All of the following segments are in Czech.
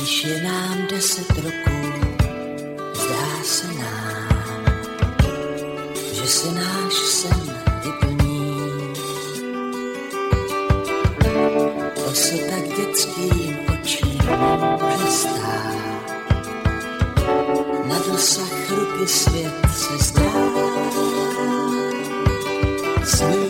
Když je nám deset roků, zdá se nám, že se náš sen vyplní. To se tak dětským očím může stát. Na dosah ruky svět se zdá. Sním,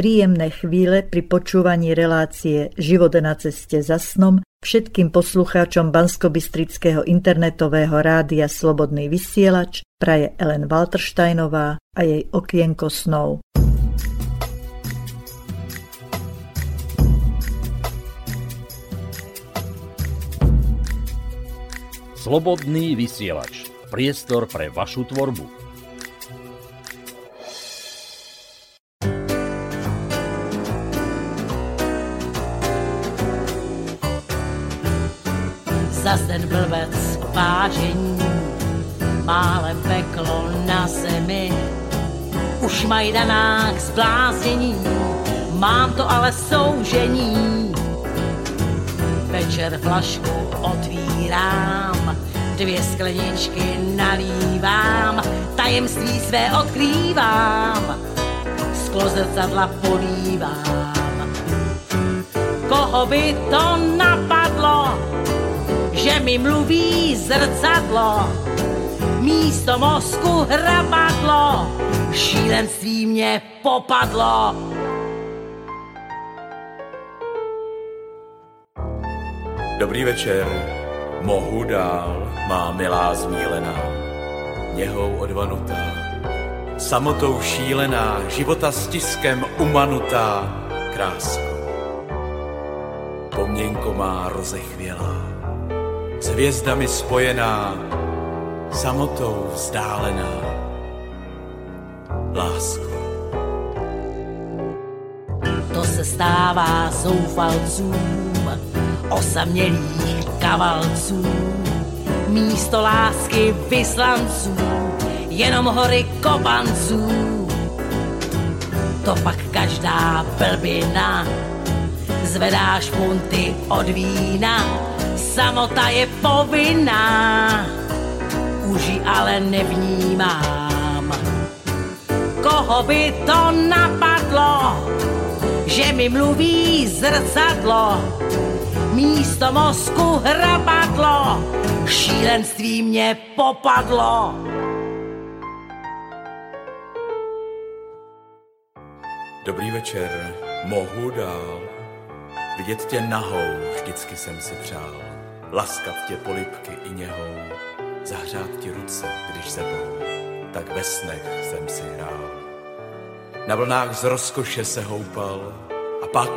Príjemné chvíle pri počúvaní relácie Život na ceste za snom všetkým poslucháčom Banskobystrického internetového rádia Slobodný vysielač praje Ellen Waltersteinová a jej okienko snov. Slobodný vysielač. Priestor pre vašu tvorbu. Zas ten blbec vážení, málem peklo na zemi. Už mají danák zbláznění, mám to ale soužení. Večer flašku otvírám, dvě skleničky nalívám, tajemství své odkrývám, sklo zrcadla polívám. Koho by to napadlo, že mi mluví zrcadlo, místo mozku hrabadlo, šílenství mě popadlo. Dobrý večer, mohu dál, má milá zmílená, něhou odvanutá, samotou šílená, života stiskem umanutá, krásko. Poměnko má rozechvělá, s hvězdami spojená, samotou vzdálená. Lásko. To se stává zoufalcům, osamělých kavalců, místo lásky vyslanců, jenom hory kopanců. To pak každá blbina, zvedáš punty od vína, samota je povinná, už ji ale nevnímám. Koho by to napadlo, že mi mluví zrcadlo, místo mozku hrabadlo, šílenství mě popadlo. Dobrý večer, mohu dál. Vidět tě nahou vždycky jsem si přál. Laskat tě polipky i něhou, zahřát ti ruce, když se sebou, tak ve snech jsem si hrál. Na vlnách z rozkoše se houpal. A pak,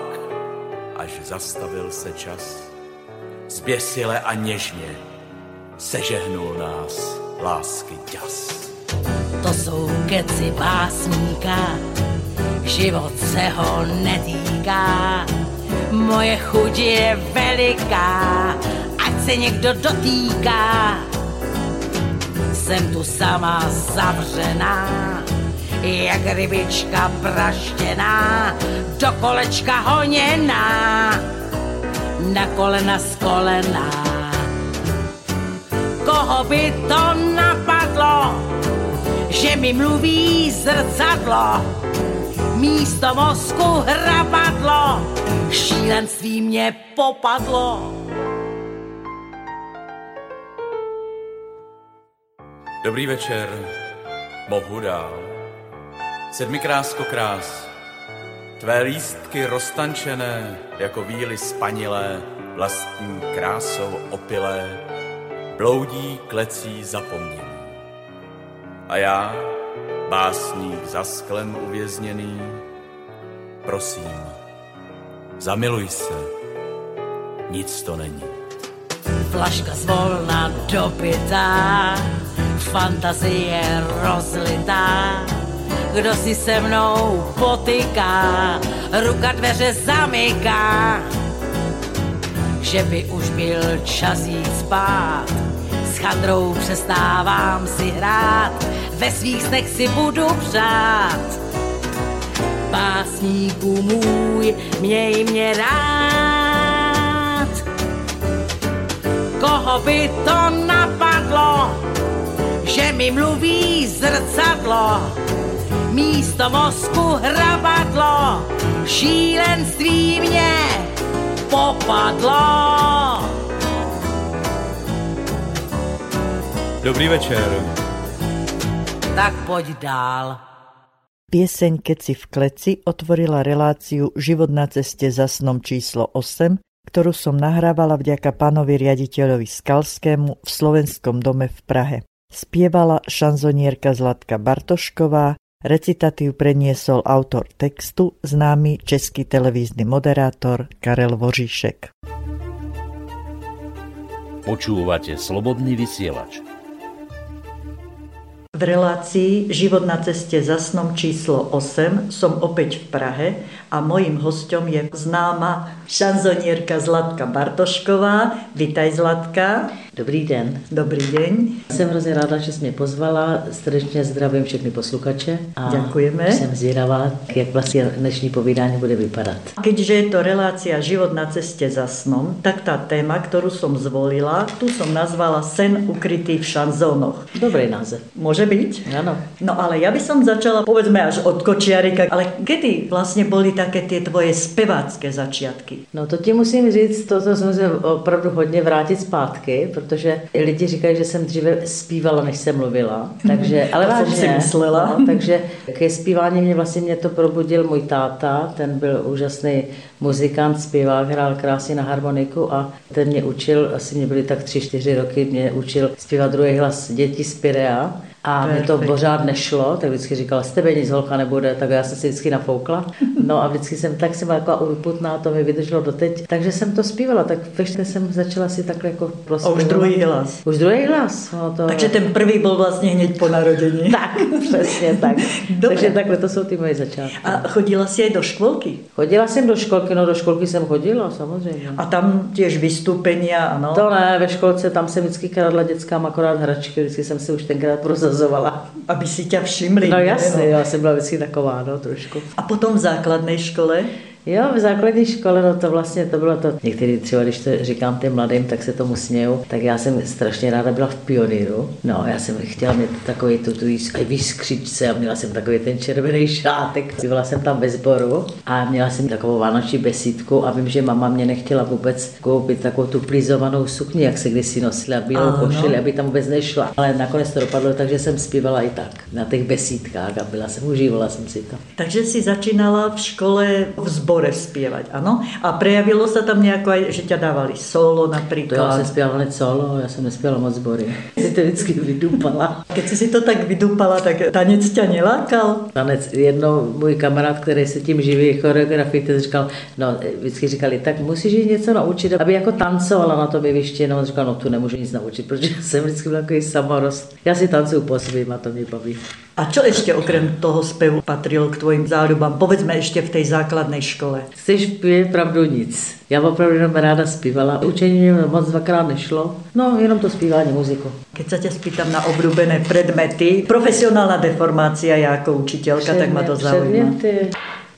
až zastavil se čas, zběsile a něžně sežehnul nás lásky ťas. To jsou keci básníka, život se ho netýká, moje chuť je veliká se někdo dotýká. Jsem tu sama zavřená, jak rybička praštěná, do kolečka honěná, na kolena z kolena. Koho by to napadlo, že mi mluví zrcadlo, místo mozku hrabadlo, šílenství mě popadlo. Dobrý večer, mohu dál. Sedmi krásko krás, tvé lístky roztančené, jako víly spanilé, vlastní krásou opilé, bloudí klecí zapomnění. A já, básník za sklem uvězněný, prosím, zamiluj se, nic to není. Flaška zvolna dopitá, fantazie rozlitá. Kdo si se mnou potyká, ruka dveře zamyká. Že by už byl čas jít spát, s chandrou přestávám si hrát, ve svých snech si budu přát. Básníku můj, měj mě rád. Koho by to napadlo, že mi mluví zrcadlo, místo mozku hrabadlo, šílenství mě popadlo. Dobrý večer. Tak pojď dál. Pieseň Keci v kleci otvorila reláciu Život na ceste za snom číslo 8, ktorú som nahrávala vďaka pánovi riaditeľovi Skalskému v Slovenskom dome v Prahe. Spievala šanzonierka Zlatka Bartošková, recitatív predniesol autor textu, známy český televízny moderátor Karel Voříšek. Počúvate Slobodný vysielač. V relácii Život na ceste za snom číslo 8 som opäť v Prahe a mojím hostom je známa šanzonierka Zlatka Bartošková. Vítaj Zlatka. Dobrý den. Dobrý deň. Jsem hrozně ráda, že jsi mě pozvala. Srdečně zdravím všechny posluchače. A Ďakujeme. Jsem zvědavá, jak vlastně dnešní povídání bude vypadat. Keďže je to relácia Život na ceste za snom, tak tá téma, ktorú som zvolila, tu som nazvala Sen ukrytý v šanzónoch. Dobrý název. Môže byť? Ano. No ale ja by som začala, povedzme až od Kočiarika, ale kedy vlastne boli také tie tvoje spevácké začiatky? No to ti musím říct, to, to jsem se opravdu hodně vrátit zpátky, protože lidi říkají, že jsem dříve zpívala, než jsem mluvila. Takže, ale To jsem vážně, si myslela. No, takže ke zpívání mě vlastně mě to probudil můj táta, ten byl úžasný muzikant, zpěvák, hrál krásně na harmoniku a ten mě učil, asi mě byly tak tři, čtyři roky, mě učil zpívat druhý hlas dětí z Pirea. A mě to pořád nešlo, tak vždycky říkala, z tebe nic holka nebude, tak já jsem si vždycky nafoukla. No a vždycky jsem, tak jsem byla taková urputná, to mi vydrželo doteď. Takže jsem to zpívala, tak ve čtyři jsem začala si takhle jako A prospěvat. už druhý hlas. Už druhý hlas. No to... Takže ten prvý bol vlastne hneď po narodení. Tak, přesně tak. Dobre. Takže takhle to jsou ty moje začátky. A chodila si aj do škôlky? Chodila jsem do školky, no do školky jsem chodila, samozřejmě. A tam tiež vystúpenia, ano? To ne, ve školce tam jsem vždycky kradla dětskám akorát hračky, vždycky jsem se už tenkrát prosazovala. Aby si ťa všimli. No jasně, já jsem byla vždycky taková, no trošku. A potom v základnej škole? Jo, v základní škole, no to vlastně, to bylo to, některý třeba, když to říkám těm mladým, tak se tomu smějou, tak já jsem strašně ráda byla v pioníru, no já jsem chtěla mít takový tu, tu výskřičce a měla jsem takový ten červený šátek, byla jsem tam ve sboru a měla jsem takovou vánoční besídku a vím, že mama mě nechtěla vůbec koupit takovou tu plizovanou sukni, jak se kdysi nosila, bílou košili, aby tam vůbec nešla, ale nakonec to dopadlo, takže jsem zpívala i tak, na těch besídkách a byla jsem, užívala jsem si to. Takže si začínala v škole v zbore spievať, áno? A prejavilo sa tam nejako aj, že ťa dávali solo To já napríklad? jsem zpěvala hned solo, já jsem nespěla moc sbory. Si to vždycky vydupala. Keď si si to tak vydupala, tak tanec ťa nelákal? Tanec, jednou můj kamarád, který se tím živí, choreografii, ten říkal, no, vždycky říkali, tak musíš jí něco naučit, aby jako tancovala na tom jevišti, no, on říkal, no, tu nemůžu nic naučit, protože jsem vždycky byl takový samorost. Já si tancuju po svým a to mě baví. A čo ešte okrem toho spevu patrilo k tvojim záľubám? Povedzme ešte v tej základnej škole. Chceš vědět pravdu nic. Já opravdu jenom ráda zpívala. Učení mě moc dvakrát nešlo. No, jenom to zpívání, muziku. Keď sa ťa spýtam na obľúbené predmety, profesionálna deformácia, ja ako učiteľka, tak ma to Předmět- zaujíma. předměty.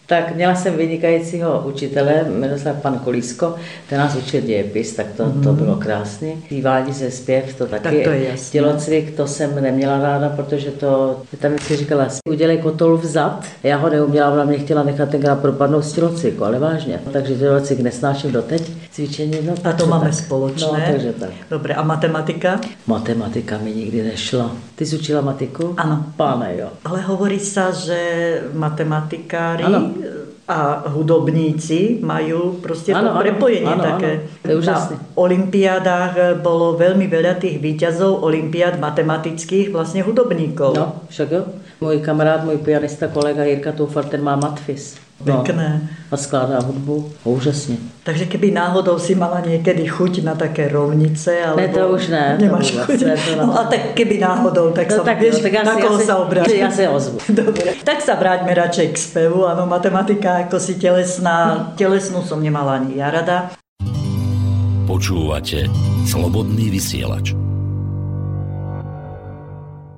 Tak měla jsem vynikajícího učitele, jmenoval se pan Kolísko, ten nás učil dějepis, tak to, to bylo krásné. Zpívání se zpěv, to taky. Tak to je jasné. Tělocvik, to jsem neměla ráda, protože to, tam vždycky říkala, udělej kotol vzad. Já ho neuměla, ona mě chtěla nechat tenkrát propadnout z tělocviku, ale vážně. Takže tělocvik nesnáším doteď. Cvičení, no, A to máme tak. spoločné. No, takže tak. Dobre, a matematika? Matematika mi nikdy nešla. Ty jsi učila matiku? Ano. Páne, jo. Ale hovorí sa, že matematikári Ano. A hudobníci majú proste Áno, to áno, prepojenie áno, také. áno. To je úžasné. Na olympiádách bolo veľmi veľa tých výťazov olympiád matematických, vlastne hudobníkov. No, však jo. Můj kamarád, můj pianista, kolega Jirka Toufar, ten má matfis. No, Pekné. a skládá hudbu. Úžasně. Takže keby náhodou si mala niekedy chuť na také rovnice, alebo... Ne, to už ne, to Nemáš vůbec chuť. ne, to ne. no, a tak keby náhodou, tak No tak, vieš, no, tak já na si, koho já si, sa obrátiš. já se ozvu. Dobre, tak sa vráťme radšej k spevu. Áno, matematika ako si telesná. Telesnú som nemala ani ja rada. Počúvate Slobodný vysielač.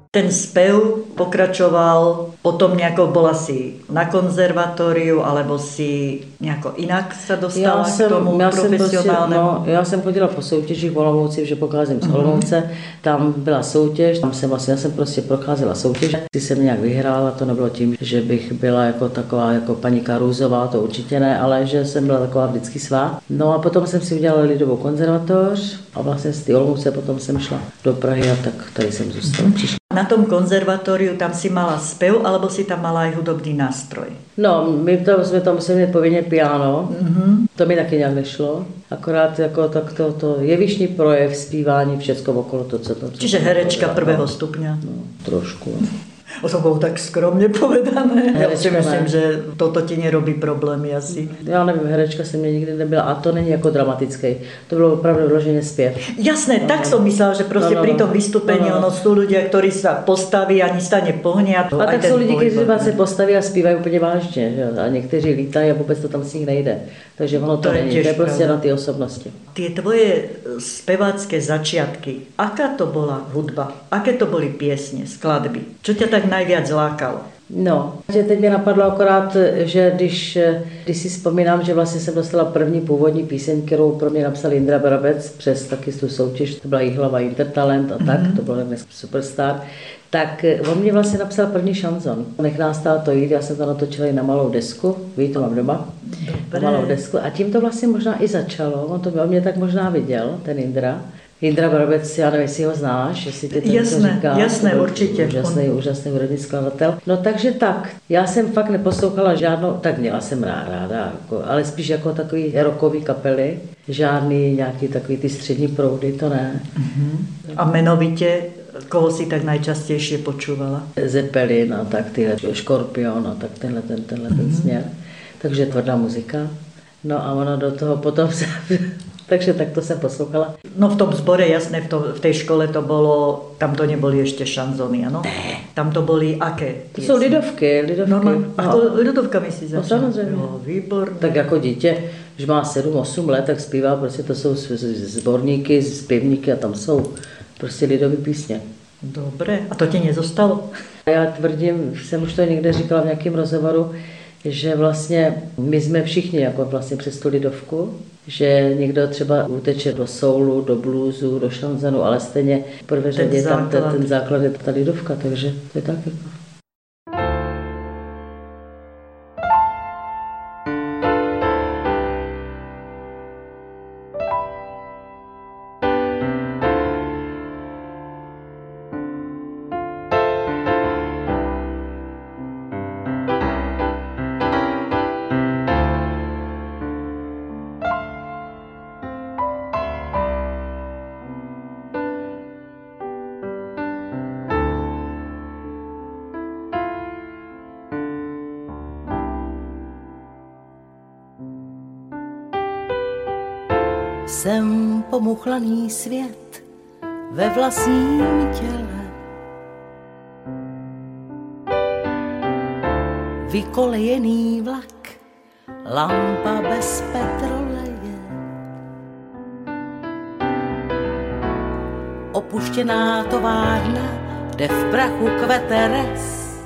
Ten spev pokračoval, potom nejako bola si na konzervatóriu, alebo si nejako inak sa dostala Já k jsem, tomu já jsem, prostě, no, já jsem chodila po soutěžích v Olomouci, že pocházím Mhm. z Olomouce, tam byla soutěž, tam jsem vlastně, já jsem prostě procházela soutěž, ty jsem nějak vyhrála, to nebylo tím, že bych byla jako taková jako paní Karuzová, to určitě ne, ale že jsem byla taková vždycky svá. No a potom jsem si udělala lidovou konzervatoř a vlastně z té Olomouce potom jsem šla do Prahy a tak tady jsem zůstala. Přišla. Na tom konzervatóriu tam si mala spev, alebo si tam mala aj hudobný nástroj? No, my to, jsme tam museli mít povinně piano, mm-hmm. to mi taky nějak nešlo. Akorát jako tak to, to jevišní projev, zpívání, všecko okolo to, co to. Čiže herečka prvého stupňa. No, trošku. O to bolo tak skromne povedané. Ja si Herečka myslím, ne. že toto ti nerobí problémy asi. Já nevím, herečka jsem mě nikdy nebyla a to není jako dramatický. To bylo opravdu vloženě zpěv. Jasné, tak som myslela, že proste No, no, pri no. tom vystúpení No, no, no. ono sú ľudia, ktorí sa postaví, ani sa nepohnia. A tak jsou lidi, kteří se postaví a zpívají úplně vážně, že? a někteří lítají a vůbec to tam s nich nejde. Takže ono to, To není, to je prostě na ty osobnosti. Tie tvoje spevácké začiatky, aká to bola hudba? Aké to boli piesne, skladby? Čo ťa tak najviac lákalo? No, že teď mě napadlo akorát, že když, když si vzpomínám, že vlastně jsem dostala první původní píseň, kterou pro mě napsal Indra Brabec přes taky tu soutěž, to byla Jihlava Intertalent a tak, mm-hmm. to byl dnes superstar, tak on mě vlastně napsal první šanzon. Nech nás to jít, já jsem to natočila i na malou desku, víš, to mám doma, Dobré. na malou desku a tím to vlastně možná i začalo, on to on mě tak možná viděl, ten Indra. Indra Brabec, já nevím, jestli ho znáš, jestli ty to Jasné, říká. jasné, určitě. Úžasný, On- úžasný hudební skladatel. No takže tak, já jsem fakt neposlouchala žádnou, tak měla jsem ráda, ráda jako, ale spíš jako takový rokový kapely, žádný nějaký takový ty střední proudy, to ne. A menovite, koho si tak najčastejšie počúvala? Zeppelin a tak tyhle, Škorpion a tak tenhle ten, tenhle ten směr. Takže tvrdá muzika. No a ono do toho potom se... takže tak to jsem poslouchala. No v tom zbore, jasné, v, to, v tej škole to bolo, tam to neboli ešte šanzony, ano? Tam to boli aké? To jsou lidovky, lidovky. A No. to lidovkami si No, začala? samozřejmě. Jo, výborné. Tak jako dítě, když má 7-8 let, tak zpívá, prostě to jsou zborníky, zpěvníky a tam jsou prostě lidové písně. Dobre, a to ti nezostalo? Já tvrdím, jsem už to někde říkala v nějakém rozhovoru, že vlastně my jsme všichni jako vlastně přes tu lidovku, že někdo třeba uteče do soulu, do bluesu, do šanzonu, ale stejně v prvé řadě tam ten, základ. ten základ je ta lidovka, takže to je tak jako. Pomuchlaný svět ve vlastním těle. Vykolejený vlak, lampa bez petroleje. Opuštěná továrna, kde v prachu kvete res.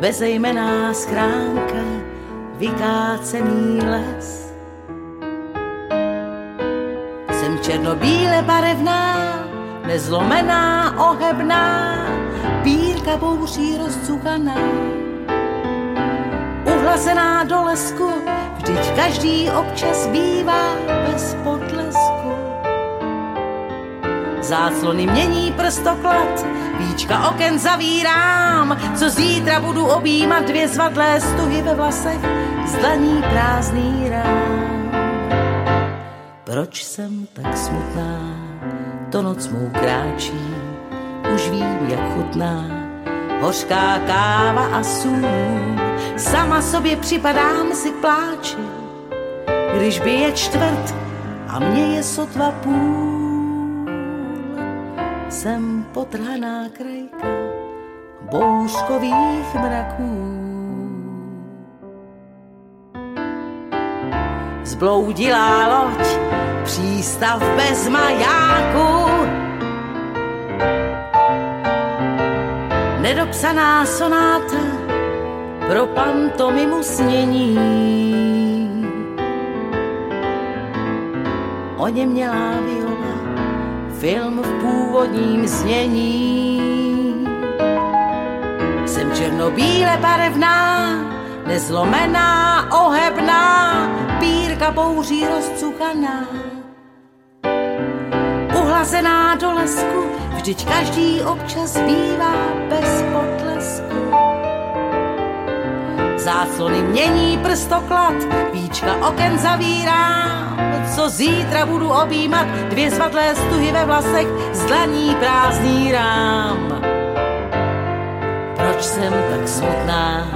Bezejmená schránka, vykácený les. Černobíle barevná, nezlomená, ohebná, pírka bouří rozcuchaná. Uhlazená do lesku, vždyť každý občas bývá bez potlesku. Záclony mění prstoklad, víčka oken zavírám, co zítra budu objímat dvě zvadlé stuhy ve vlasech, zdaní prázdný rám. Proč jsem tak smutná, to noc mou kráčí, už vím, jak chutná, hořká káva a sůl. Sama sobě připadám si k pláči, když by je čtvrt a mě je sotva půl. Jsem potrhaná krajka bouřkových mraků. Zbloudilá loď, přístav bez majáku. Nedopsaná sonáta pro pantomimu snění. O něm měla viola, film v původním znění. Jsem černobíle barevná, nezlomená, ohebná, pírka bouří rozcuchaná. Uhlazená do lesku, vždyť každý občas bývá bez potlesku. Záclony mění prstoklad, víčka oken zavírám, co zítra budu objímat, dvě zvadlé stuhy ve vlasech, zdlaní prázdný rám. Proč jsem tak smutná,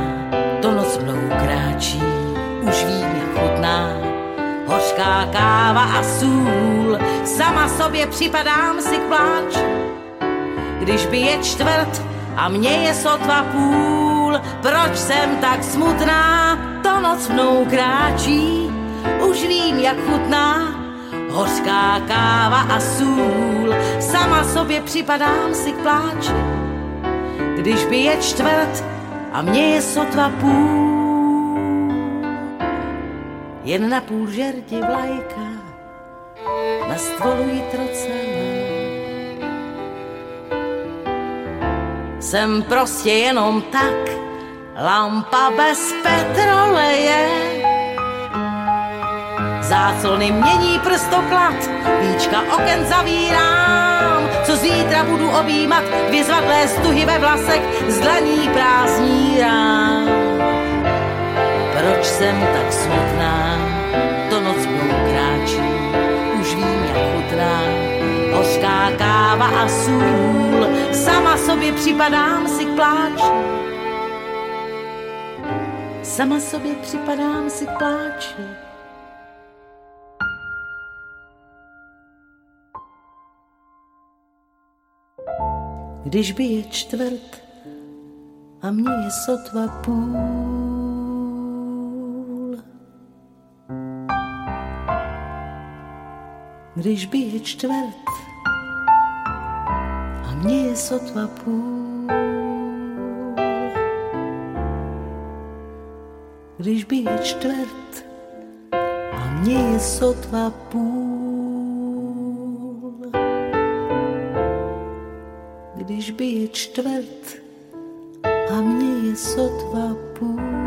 to noc mnou kráčí, už vím, jak chutná, hořká káva a sůl, sama sobě připadám si k pláči, když by je čtvrt a mě je sotva půl, proč jsem tak smutná, to noc mnou kráčí, už vím, jak chutná, hořká káva a sůl, sama sobě připadám si k pláči, když by je čtvrt a mě je sotva půl. Jen na půl žerdi vlajka, na stvolu jitrocelá. Jsem prostě jenom tak, lampa bez petroleje. Záclony mění prstoklad, víčka oken zavírám, co zítra budu objímat, dvě zvadlé stuhy ve vlasech, zdlaní prázdní rám. Proč jsem tak smutná, to noc mnou kráčí, už vím, jak chutná, hořká káva a sůl, sama sobě připadám si k pláči. Sama sobě připadám si k pláči. Když by je čtvrt a mě je sotva půl. Když by je čtvrt a mě je sotva půl. Když by je čtvrt a mě je sotva půl. Když by je čtvrt a mě je sotva půl.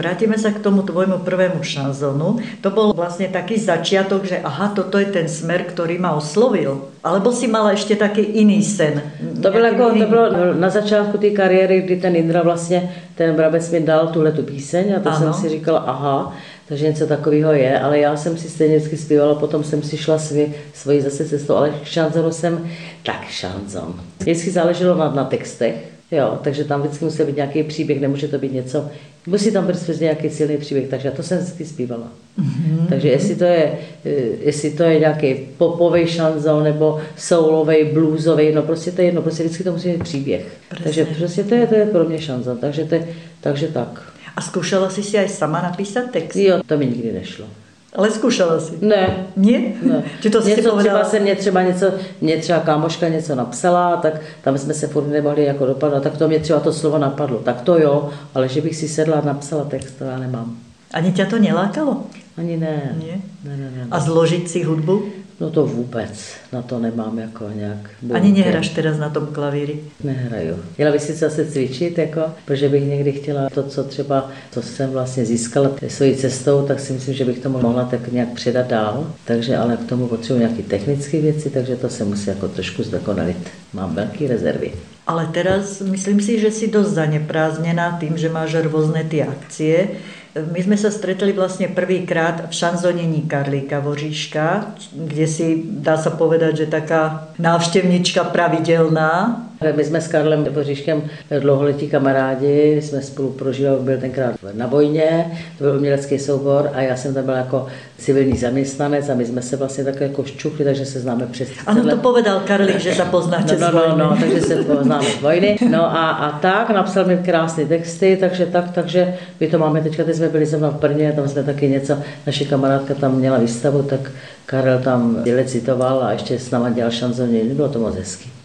Vrátime sa k tomu tvojmu prvému šanzonu. To bol vlastne taký začiatok, že aha, toto je ten smer, ktorý ma oslovil. Alebo si mala ešte taký iný sen? To bylo, jako, to bylo na začátku té kariéry, kdy ten Indra vlastně, ten Brabec mi dal tuhle tu píseň a to Ano. jsem si říkala, aha, takže něco takového je, ale já jsem si stejně vždycky zpívala, potom jsem si šla svý, svojí zase cestou, ale k šanzonu jsem, tak šanzon. Vždycky záleželo na, na textech, jo, takže tam vždycky musí být nějaký příběh, nemůže to být něco, musí tam být nějaký silný příběh, takže to jsem vždycky zpívala. Mm-hmm. Takže jestli to je, eh, jestli to je nějaký popový šanzon nebo soulový, bluesový, no prostě to je jedno, prostě vždycky to musí být příběh. Presne. Takže prostě to je, to je pro mě šanzon, takže, to je, takže tak. A skúšala si si aj sama napísať text? Jo, to mi nikdy nešlo. Ale skúšala si? Ne, Nie? ne. Či to něco třeba se mě třeba něco, mě třeba kámoška něco napsala, tak tam jsme se furt nemohli jako dopadnout, tak to mě třeba to slovo napadlo. Tak to jo, ale že bych si sedla a napsala text, to já nemám. Ani ťa to nelákalo? Ani ne. Nie? Ne, ne, ne. A zložiť si hudbu? No to vůbec, na to nemám jako nějak... Ani nehraš teraz na tom klavíri? Nehraju. Měla bych si zase cvičit, jako, protože bych někdy chtěla to, co třeba, co jsem vlastně získala svojí cestou, tak si myslím, že bych to mohla tak nějak předat dál. Takže ale k tomu potřebuji nějaké technické věci, takže to se musí jako trošku zdokonalit. Mám velké rezervy. Ale teraz myslím si, že si dosť zaneprázdnená tým, že máš rôzne tie akcie. My sme sa stretli vlastne prvýkrát v šanzonení Karlíka Voříška, kde si, dá sa povedať, že taká návštevnička pravidelná. My jsme s Karlem Boříškem dlouholetí kamarádi, jsme spolu prožívali, byl tenkrát na vojně, to byl umělecký soubor a já jsem tam byl jako civilní zaměstnanec a my jsme se vlastně takhle jako ščuchli, takže se známe přes Ano, to povedal Karlík, že se poznáte no, no, no, no, takže se poznáme z vojny. No a, a tak, napsal mi krásné texty, takže tak, takže my to máme teďka, teď jsme byli zrovna v Brně, tam jsme taky něco, naše kamarádka tam měla výstavu, tak Karel tam citoval a ještě s náma dělal šanzoně, bylo to moc hezky.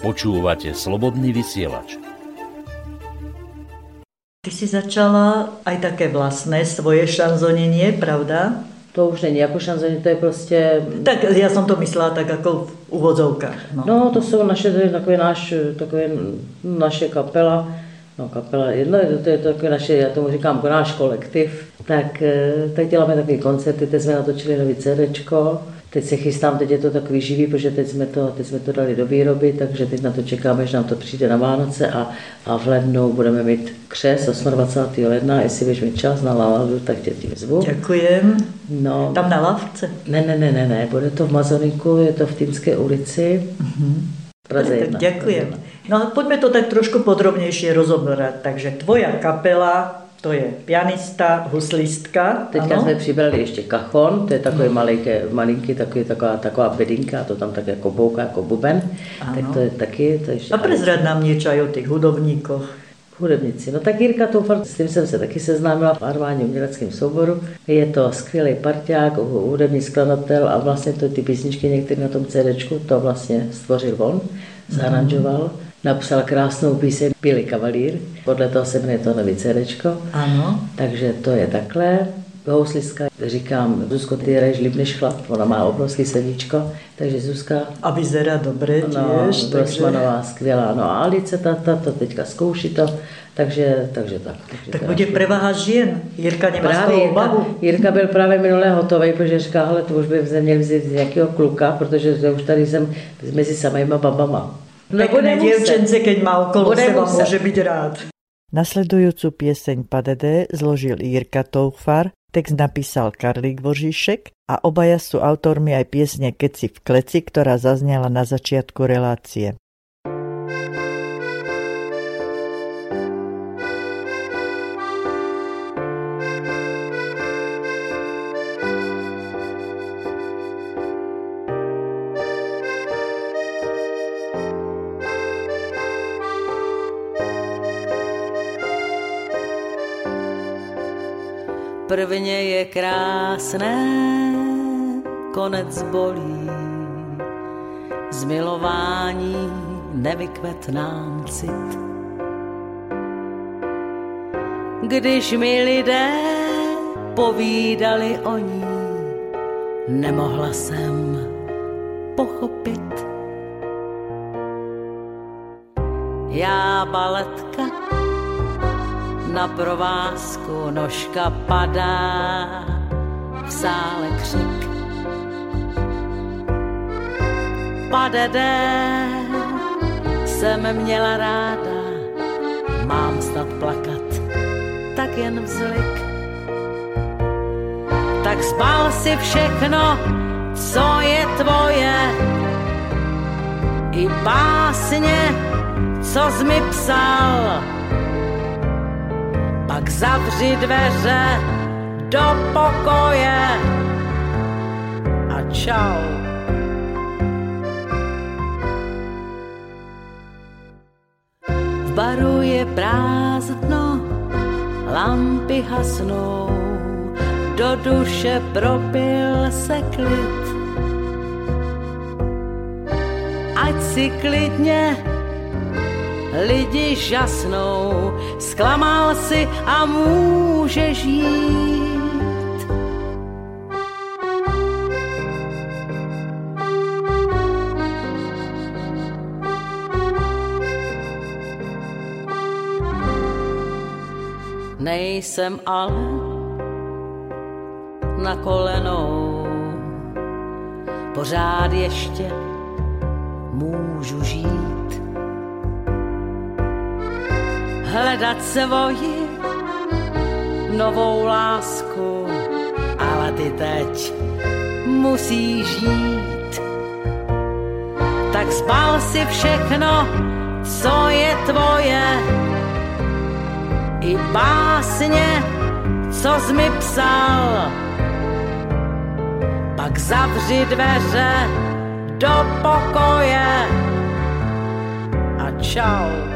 Počúvate Slobodný vysielač. Ty si začala aj také vlastné svoje šanzonenie, pravda? To už není jako šanzoně, to je prostě... Tak já jsem to myslela tak jako v uvozovkách. No, no to jsou naše, to je takový náš, takový naše kapela, no kapela, jedno, to je to takové naše, já tomu říkám, jako náš kolektiv, tak eh, teď děláme takové koncerty, teď jsme natočili nový CDčko, Teď se chystám, teď je to takový živý, protože teď jsme to, teď jsme to dali do výroby, takže teď na to čekáme, že nám to přijde na Vánoce a, a v lednu budeme mít křes 28. ledna, jestli budeš mít čas na lavadu, tak tě tím zvu. Děkujem. No, Tam na lavce? Ne, ne, ne, ne, ne, bude to v Mazoniku, je to v Týnské ulici. Mm-hmm. Praze tak děkujem. No a pojďme to tak trošku podrobnější rozoberat. Takže tvoja kapela to je pianista, huslistka. Teďka ano. jsme přibrali ještě kachon, to je takový hmm. malinký, malinký takový, taková, taková bedinka, to tam tak jako bouká, jako buben. Ano. Tak to je taky. To ještě A prezrad nám něco o těch hudovníkoch. Hudebníci. No tak Jirka Toufal, s tím jsem se taky seznámila v armádním uměleckém souboru. Je to skvělý parťák, hudební skladatel a vlastně to ty písničky některé na tom CDčku, to vlastně stvořil on, zaranžoval. Hmm napsal krásnou píseň Billy Kavalír, podle toho se jmenuje to nový CDčko. Ano. Takže to je takhle. Houslistka, říkám, Zuzko, ty hraješ líp než chlap, ona má obrovský sedíčko, takže Zuzka... A vyzerá dobře no, těž. Takže... skvělá, no a Alice, ta, ta, to teďka zkouší to, takže, takže tak. Takže tak bude prevaha žen, Jirka nemá právě, obavu. Jirka, Jirka byl právě minulé hotový, protože říká, ale to už by měli vzít nějakého kluka, protože už tady jsem mezi samýma babama. Pekné dievčence, keď má okolo Bude seba, môže byť rád. Nasledujúcu pieseň Padede zložil Jirka Toufar, text napísal Karlík Voříšek a obaja sú autormi aj piesne Keci v kleci, ktorá zaznela na začiatku relácie. Prvně je krásné, konec bolí. Zmilování nevykvet nám cit. Když mi lidé povídali o ní, nemohla jsem pochopit. Já baletka na provázku nožka padá, v sále křik. Padede jsem měla ráda, mám snad plakat, tak jen vzlik. Tak spal si všechno, co je tvoje, i básně, co jsi mi psal pak zavři dveře do pokoje a čau. V baru je prázdno, lampy hasnou, do duše propil se klid. Ať si klidně lidi žasnou, zklamal si a může žít. Nejsem ale na kolenou, pořád ještě můžu žít. Hledat svoji novou lásku, ale ty teď musíš žít. Tak zbal si všechno, co je tvoje, i básně, co jsi mi psal. Pak zavři dveře do pokoje a čau.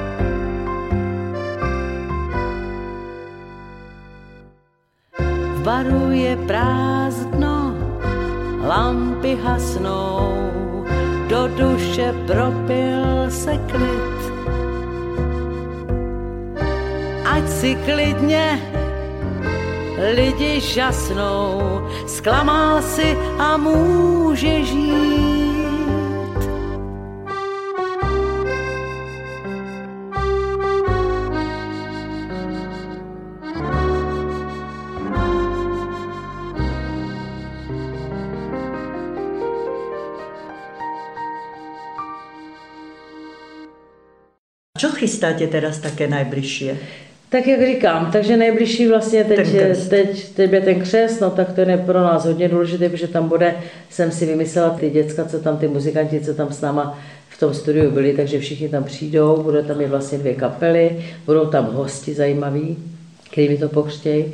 Baru je prázdno, lampy hasnou, do duše propil se klid. Ať si klidně lidi žasnou, zklamal si a může žít. Čo chystáte teraz také najbližšie? Tak jak říkám, takže nejbližší vlastně teď, Ten křest. teď, teď je ten křest, no tak ten je pro nás hodně důležitý, protože tam bude, jsem si vymyslela ty děcka, co tam, ty muzikanti, co tam s náma v tom studiu byli, takže všichni tam přijdou, bude tam i vlastně dvě kapely, budou tam hosti zajímaví, který mi to pokřtějí,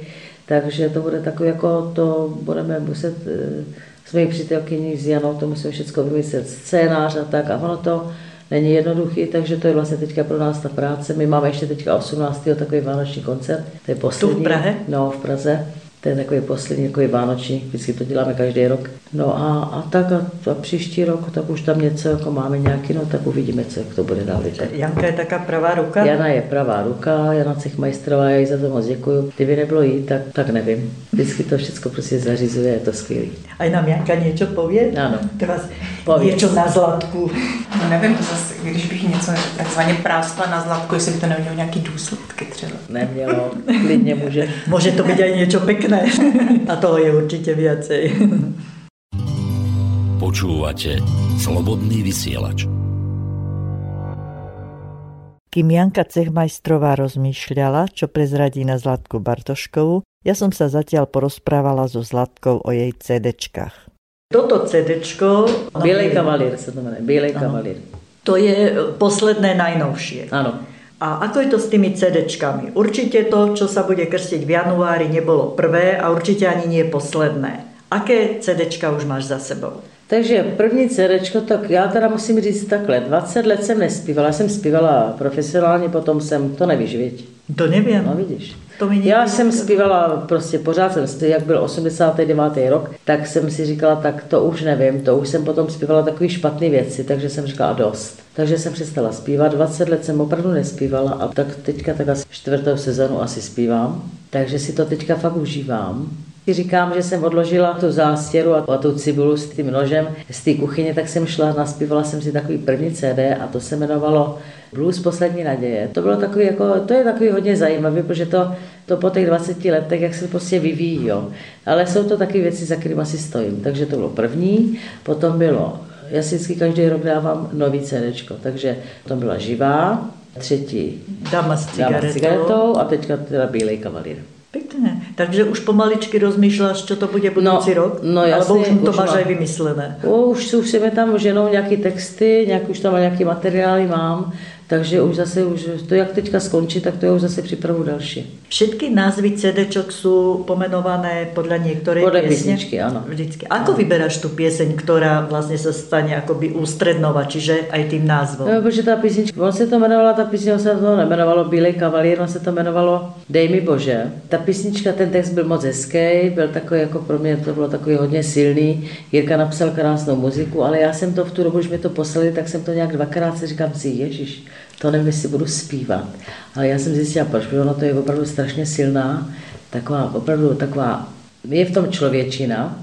takže to bude takový jako, to budeme muset eh, s mojí přítelkyní s Janou, to musíme všechno vymyslet, scénář a tak a ono to není jednoduchý, takže to je vlastně teďka pro nás ta práce. My máme ještě teďka 18. takový vánoční koncert, to je poslední. Prahe? No, v Praze. To je takový poslední, takový vánoční, vždycky to děláme každý rok. No a, a tak a, a, příští rok, tak už tam něco jako máme nějaký, no tak uvidíme, co jak to bude dál. Janka je taká pravá ruka? Jana je pravá ruka, Jana Cechmajstrová, já jí za to moc děkuju. Kdyby nebylo jí, tak, tak nevím. Vždycky to všechno prostě zařizuje, je to skvělý. Aj nám Janka niečo povie? Áno. Teraz niečo na zlatku. No nevím, to zase, když bych něco takzvaně práskla na zlatku, jestli by to nemělo nějaký důsledky třeba. Nemělo, klidně může. Môže to byť aj niečo pekné. A toho je určite viacej. Počúvate Slobodný vysielač. Kým Janka Cechmajstrová rozmýšľala, čo prezradí na Zlatku Bartoškovu, ja som sa zatiaľ porozprávala so Zlatkou o jej CDčkách. Toto CDčko, Bílej kavalír se to jmenuje, Bílej kavalír. to je posledné najnovšie. Ano. A ako je to s tými CDčkami? Určite to, čo sa bude krstiť v januári, nebolo prvé a určite ani nie posledné. Aké CDčka už máš za sebou? Takže první CDčko, tak já teda musím říct takhle, 20 let jsem nespívala, jsem zpívala profesionálně, potom jsem, to nevíš, viď? To neviem. No vidíš. To mi Já jsem zpívala, prostě pořád jsem zpívala, jak byl 89. rok, tak jsem si říkala, tak to už nevím, to už jsem potom zpívala takové špatné věci, takže jsem říkala dost. Takže jsem přestala zpívat, 20 let jsem opravdu nespívala a tak teďka tak asi čtvrtou sezonu asi zpívám, takže si to teďka fakt užívám. Si říkám, že jsem odložila tu zástěru a, a tu cibulu s tím nožem z té kuchyně, tak jsem šla, naspívala jsem si takový první CD a to se jmenovalo Blues poslední naděje. To bylo takový, jako, to je takový hodně zajímavý, protože to, to po těch 20 letech, jak se prostě vyvíjí, jo. Ale jsou to taky věci, za kterými si stojím. Takže to bylo první, potom bylo, já si vždycky každý rok dávám nový CD, takže to byla živá, třetí Dáma s cigaretou. s cigaretou a teďka teda bílej kavalír. Pekné. Takže už pomaličky rozmýšľaš, čo to bude budúci No, rok? no Alebo jasne, už to máš aj vymyslené? O, už, už se mi tam ženou nějaký texty, nějak už tam nějaký materiály mám, takže už zase, už to jak teďka skončí, tak to já už zase připravu další. Všetky názvy CDčok sú pomenované podľa niektorej Podle písničky, áno. Vždycky. Ako vyberáš tú pieseň, ktorá vlastne sa stane akoby ústrednova, čiže aj tým názvom? No, protože ta písnička, on se to jmenovala, ta písnička se to nemenovalo Bílej kavalír, on se to jmenovalo Dej mi Bože. Ta písnička, ten text byl moc hezký, byl takový jako pro mě, to bylo takový hodně silný. Jirka napsal krásnou muziku, ale já jsem to v tu dobu, když mi to poslali, tak jsem to nějak dvakrát si říkám si, ježiš, to nevím, jestli budu zpívat. Ale já jsem zjistila, proč, protože ono to je opravdu strašně silná, taková, opravdu taková, je v tom člověčina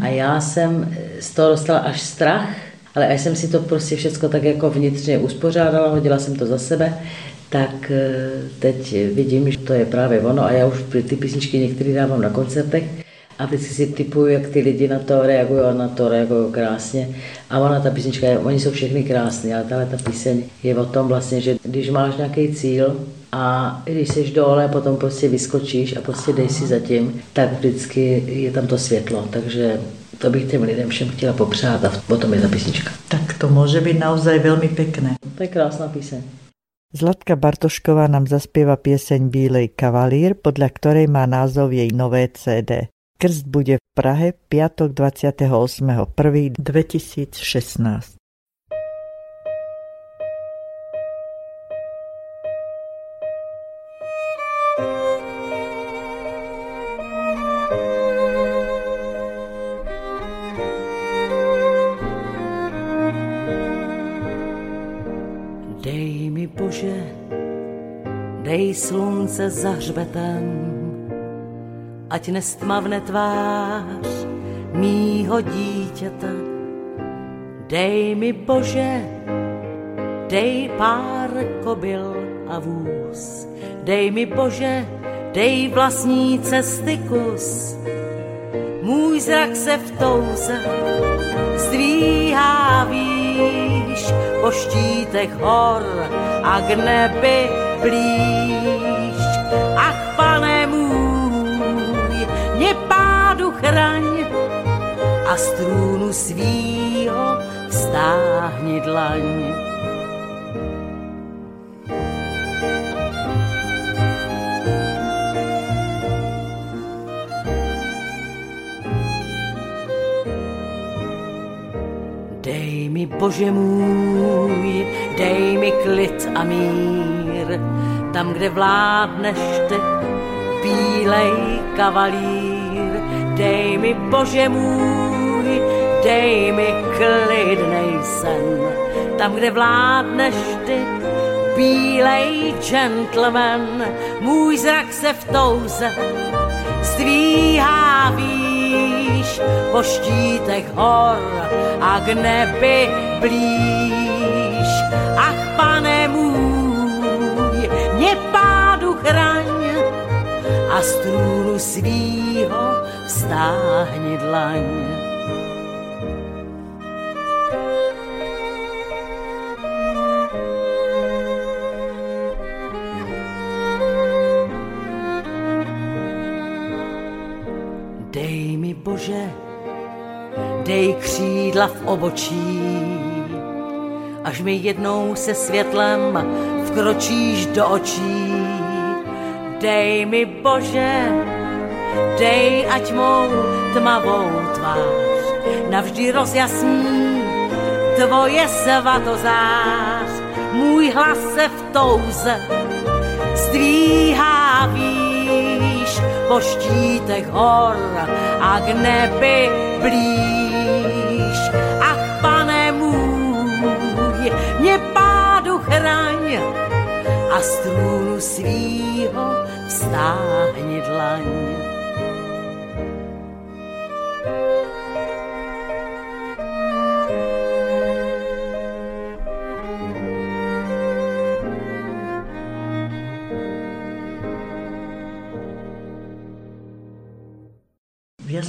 a já jsem z toho dostala až strach, ale až jsem si to prostě všechno tak jako vnitřně uspořádala, hodila jsem to za sebe, tak eh, teď vidím, že to je právě ono a já už ty písničky některé dávám na koncertech a vždycky si typuju, jak ty lidi na to reagují a na to reagují krásně. A ona, ta písnička, oni jsou všechny krásné, ale tahle ta píseň je o tom vlastně, že když máš nějaký cíl a když jsi dole, potom prostě vyskočíš a prostě dej si zatím, tak vždycky je tam to světlo. Takže to bych těm lidem všem chtěla popřát a potom je ta písnička. Tak to může být naozaj velmi pěkné. To je krásná píseň. Zlatka Bartošková nám zaspieva pieseň Bílej kavalír, podľa ktorej má názov jej nové CD. Krst bude v Prahe piatok 28.1.2016. dej slunce za hřbetem, ať nestmavne tvář mýho dítěte. Dej mi Bože, dej pár kobyl a vůz, dej mi Bože, dej vlastní cesty kus. Můj zrak se v touze zdvíhá výš po štítech hor a k nebi blíž. Ach, pane chraň a z trůnu svýho vstáhni dlaň. Dej mi, Bože můj, dej mi klid a mír, tam, kde vládneš ty, bílej kavalír. Mi, Bože můj, dej mi klidnej sen, tam, kde vládneš ty, bílej gentleman. Můj zrak se v touze zdvíhá výš po štítech hor a k nebi blíž. Ach, pane můj, mě pádu chraň a z trůnu svýho vstáhni dlaň. Dej mi Bože, dej křídla v obočí, až mi jednou se světlem vkročíš do očí. Dej mi Bože, dej, ať mou tmavou tvář navždy rozjasní tvoje svatozář. Můj hlas se v touze zdvíhá výš po štítech hor a k nebi blíž. Ach, pane můj, mě pádu chraň a z trůnu svýho vstáhni dlaň.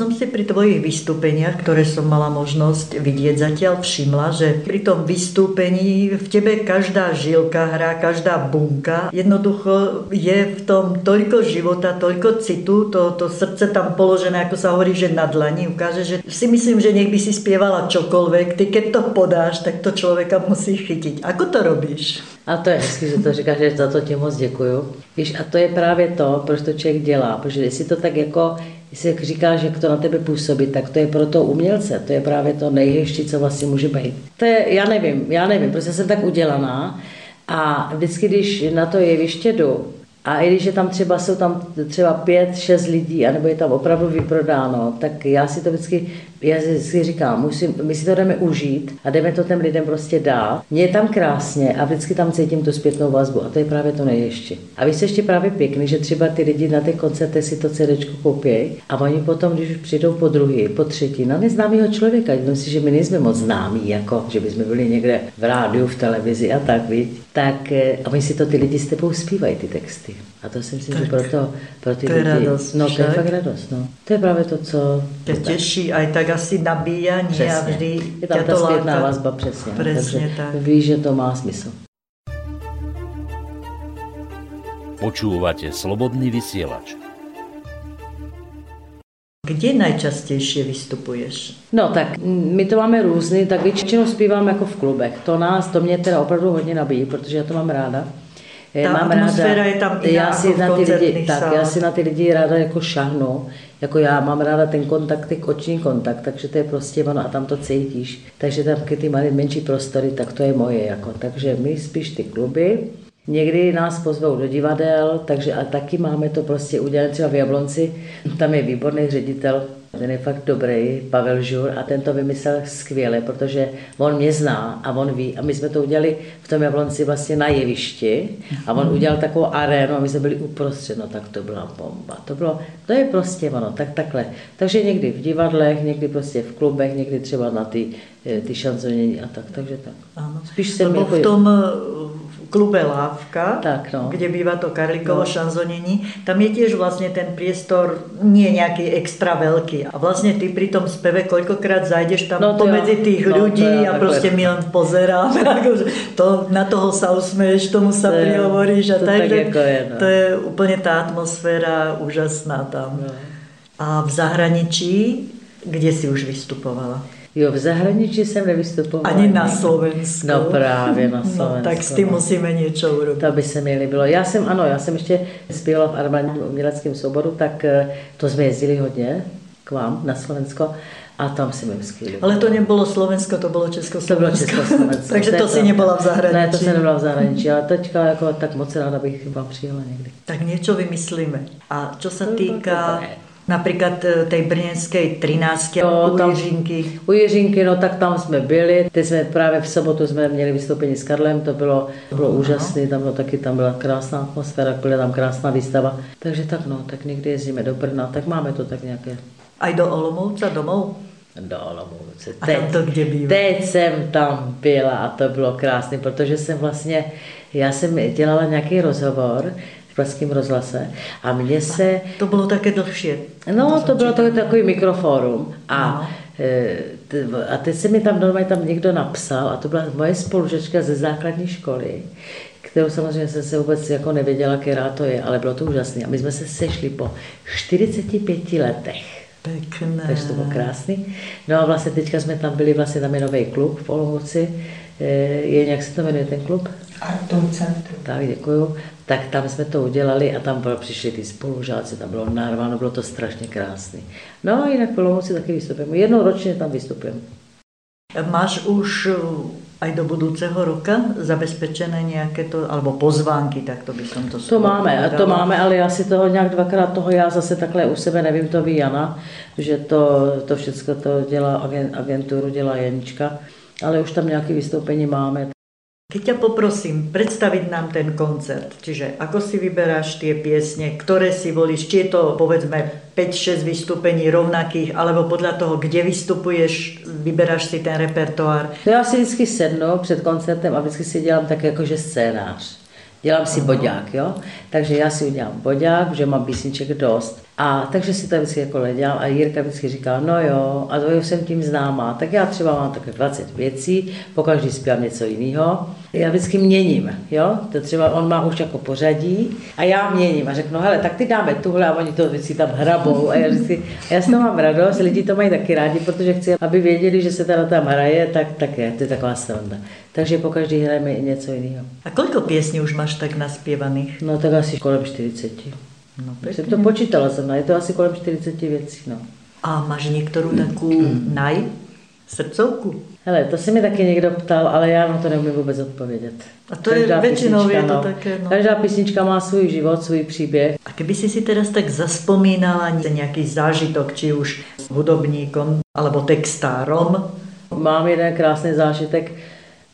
Som si pri tvojich vystúpeniach, ktoré som mala možnosť vidieť zatiaľ, všimla, že pri tom vystúpení v tebe každá žilka hrá, každá bunka. Jednoducho je v tom toľko života, toľko citu, to, to srdce tam položené, ako sa hovorí, že na dlani ukáže, že si myslím, že nech by si spievala čokoľvek, ty keď to podáš, tak to človeka musí chytiť. Ako to robíš? A to je hezky, že to říkáš, že za to ti moc děkuju. Víš, a to je právě to, proč to člověk dělá, protože jestli to tak jako jestli jak říkáš, jak to na tebe působí, tak to je pro to umělce, to je právě to nejhezčí, co vlastně může být. To je, já nevím, já nevím, prostě jsem tak udělaná a vždycky, když na to jeviště jdu, A i když je tam třeba, jsou tam třeba pět, šest lidí, anebo je tam opravdu vyprodáno, tak já si to vždycky, já si říkám, musím, my si to jdeme užít a jdeme to těm lidem prostě dát. Mně je tam krásně a vždycky tam cítím tu zpětnou vazbu a to je právě to nejještě. A vy jste ještě právě pěkný, že třeba ty lidi na těch koncertech si to CD koupí a oni potom, když už přijdou po druhý, po třetí, na neznámého člověka, myslím si, že my nejsme moc známí, jako že bychom byli někde v rádiu, v televizi a tak, víc, tak eh, a oni si to ty lidi s tebou zpívají, ty texty. A to si myslím, že pro, to, pro ty to je lidi, radost, no to je však. fakt radost, no. To je právě to, co... Tě těší, aj tak asi nabíjání a Přesně. vždy je tam tě ta to zpětná láka. vazba, přesně. Přesně Takže tak. víš, že to má smysl. Počúvate Slobodný vysielač. Kde najčastější vystupuješ? No tak my to máme různý, tak většinou zpívám jako v klubech. To nás, to mě teda opravdu hodně nabíjí, protože já to mám ráda. Ta mám atmosféra je tam jiná já si jako na ty lidi, koncertních tak, já si na ty lidi ráda jako šahnu. Jako já mám ráda ten kontakt, ten oční kontakt, takže to je prostě ono a tam to cítíš. Takže tam taky ty malé menší prostory, tak to je moje. Jako. Takže my spíš ty kluby, Někdy nás pozvou do divadel, takže a taky máme to prostě udělané třeba v Jablonci. Tam je výborný ředitel, ten je fakt dobrý, Pavel Žur, a ten to vymyslel skvěle, protože on mě zná a on ví. A my jsme to udělali v tom Jablonci vlastně na jevišti a on udělal takovou arénu a my jsme byli uprostřed, no tak to byla bomba. To bylo, to je prostě ono, tak takhle. Takže někdy v divadlech, někdy prostě v klubech, někdy třeba na ty, eh, ty šanzonění a tak, takže tak. Ano. Spíš jsem jako- v tom eh, klube Lávka, Tak, no. kde bývá to Karlíkovo No. šanzonění, tam je tiež vlastne ten priestor nie nejaký extra veľký. A vlastne ty pri tom speve koľkokrát zajdeš tam No pomedzi tých No ľudí jo, a proste my len pozeráme. akože to, na toho sa usmeješ, tomu sa To prihovoríš. A to tak, tak jako je, no. to je úplne tá atmosféra úžasná tam. No. A v zahraničí, kde si už vystupovala? Jo, v zahraničí jsem nevystupovala. Ani na Slovensku. No právě na No, Slovensku. tak s tím no. musíme něco urobiť. To by se mi líbilo. Já jsem, ano, já jsem ještě zpívala v armádním uměleckém souboru, tak eh, to jsme jezdili hodně k vám na Slovensko a tam si mi skvělý. Ale to nebylo Slovensko, to bylo Československo. To bylo Československo. Takže je to si nebyla v zahraničí. Ne, to jsem nebyla v zahraničí, ale teďka jako, tak moc ráda bych vám přijela někdy. Tak něco vymyslíme. A čo sa To například eh, tej brněnskej 13 Jo, u tam- Jiřinky. U Jiřinky, no tak tam jsme byli. Teď jsme právě v sobotu jsme měli vystoupení s Karlem, to bylo, to bylo úžasné, tam bylo taky tam byla krásná atmosféra, byla tam krásná výstava. Takže tak no, tak někdy jezdíme do Brna, tak máme to tak nějaké Aj do Olomouca domů? do Olomouce. A tam to kde bývá? teď jsem tam byla a to bylo krásné, protože jsem vlastně, já jsem dělala nějaký rozhovor v Pražském rozhlase a mně se To bylo také dlhšie. No, to jsem bylo to takový mikrofórum. A, No. e, a teď se mi tam normálně tam někdo napsal, a to byla moje spolužečka ze základní školy, kterou samozřejmě jsem se vůbec jako nevěděla, která to je, ale bylo to úžasné. A my jsme se sešli po 45 letech. Pekné. Takže to bylo krásný. No a vlastně teďka jsme tam byli, vlastně tam je nový klub v Olomouci. E, je, jak se to jmenuje ten klub? Artum Centrum. Tak, děkuju. Tak tam jsme to udělali a tam přišli ty spolužáci, tam bylo narváno, bylo to strašně krásné. No a jinak v Olomouci taky vystupujeme. Jednou ročně tam vystupujeme. Máš už eh, aj do budúceho roka zabezpečené nějaké to, alebo pozvánky, tak to by som to To máme, to máme, ale já si toho nějak dvakrát toho já zase takhle u sebe nevím, to ví Jana, že to, to všechno to dělá agen- agenturu, dělá Janička, ale už tam nějaké vystoupení máme. Keď ťa poprosím predstaviť nám ten koncert, čiže ako si vyberáš tie piesne, ktoré si volíš, či je to povedzme 5-6 vystúpení rovnakých, alebo podľa toho, kde vystupuješ, vyberáš si ten repertoár. To já si vždycky sednu před koncertem a vždycky si dělám tak jakože scénář. Dělám si bodák, jo? Takže já si udělám bodák, že mám písniček dost. A takže si to vždycky jako dělám a Jirka vždycky říká, no jo, a to jsem tím známá. Tak já třeba mám také 20 věcí, po každý zpívám něco jiného. Já vždycky měním, jo? To třeba on má už jako pořadí a já měním a řeknu, hele, tak ty dáme tuhle a oni to vždycky tam hrabou. A já, vždycky, a já z toho mám radost, lidi to mají taky rádi, protože chci, aby věděli, že se teda tam hraje, tak, tak je, to je taková sranda. Takže po každý hrajeme i něco jiného. A koľko piesní už máš tak naspievaných? No tak asi kolem 40. No, jsem to počítala jsem, je to asi kolem 40 věcí, no. A máš niektorú takú naj srdcovku? Hele, to se mi taky někdo ptal, ale já na to neumím vůbec odpovědět. A to je většinou je to také, no. Každá písnička má svůj život, svůj příběh. A keby si si teraz tak zaspomínala nějaký zážitok, či už s hudobníkom, alebo textárom? Mám jeden krásný zážitek,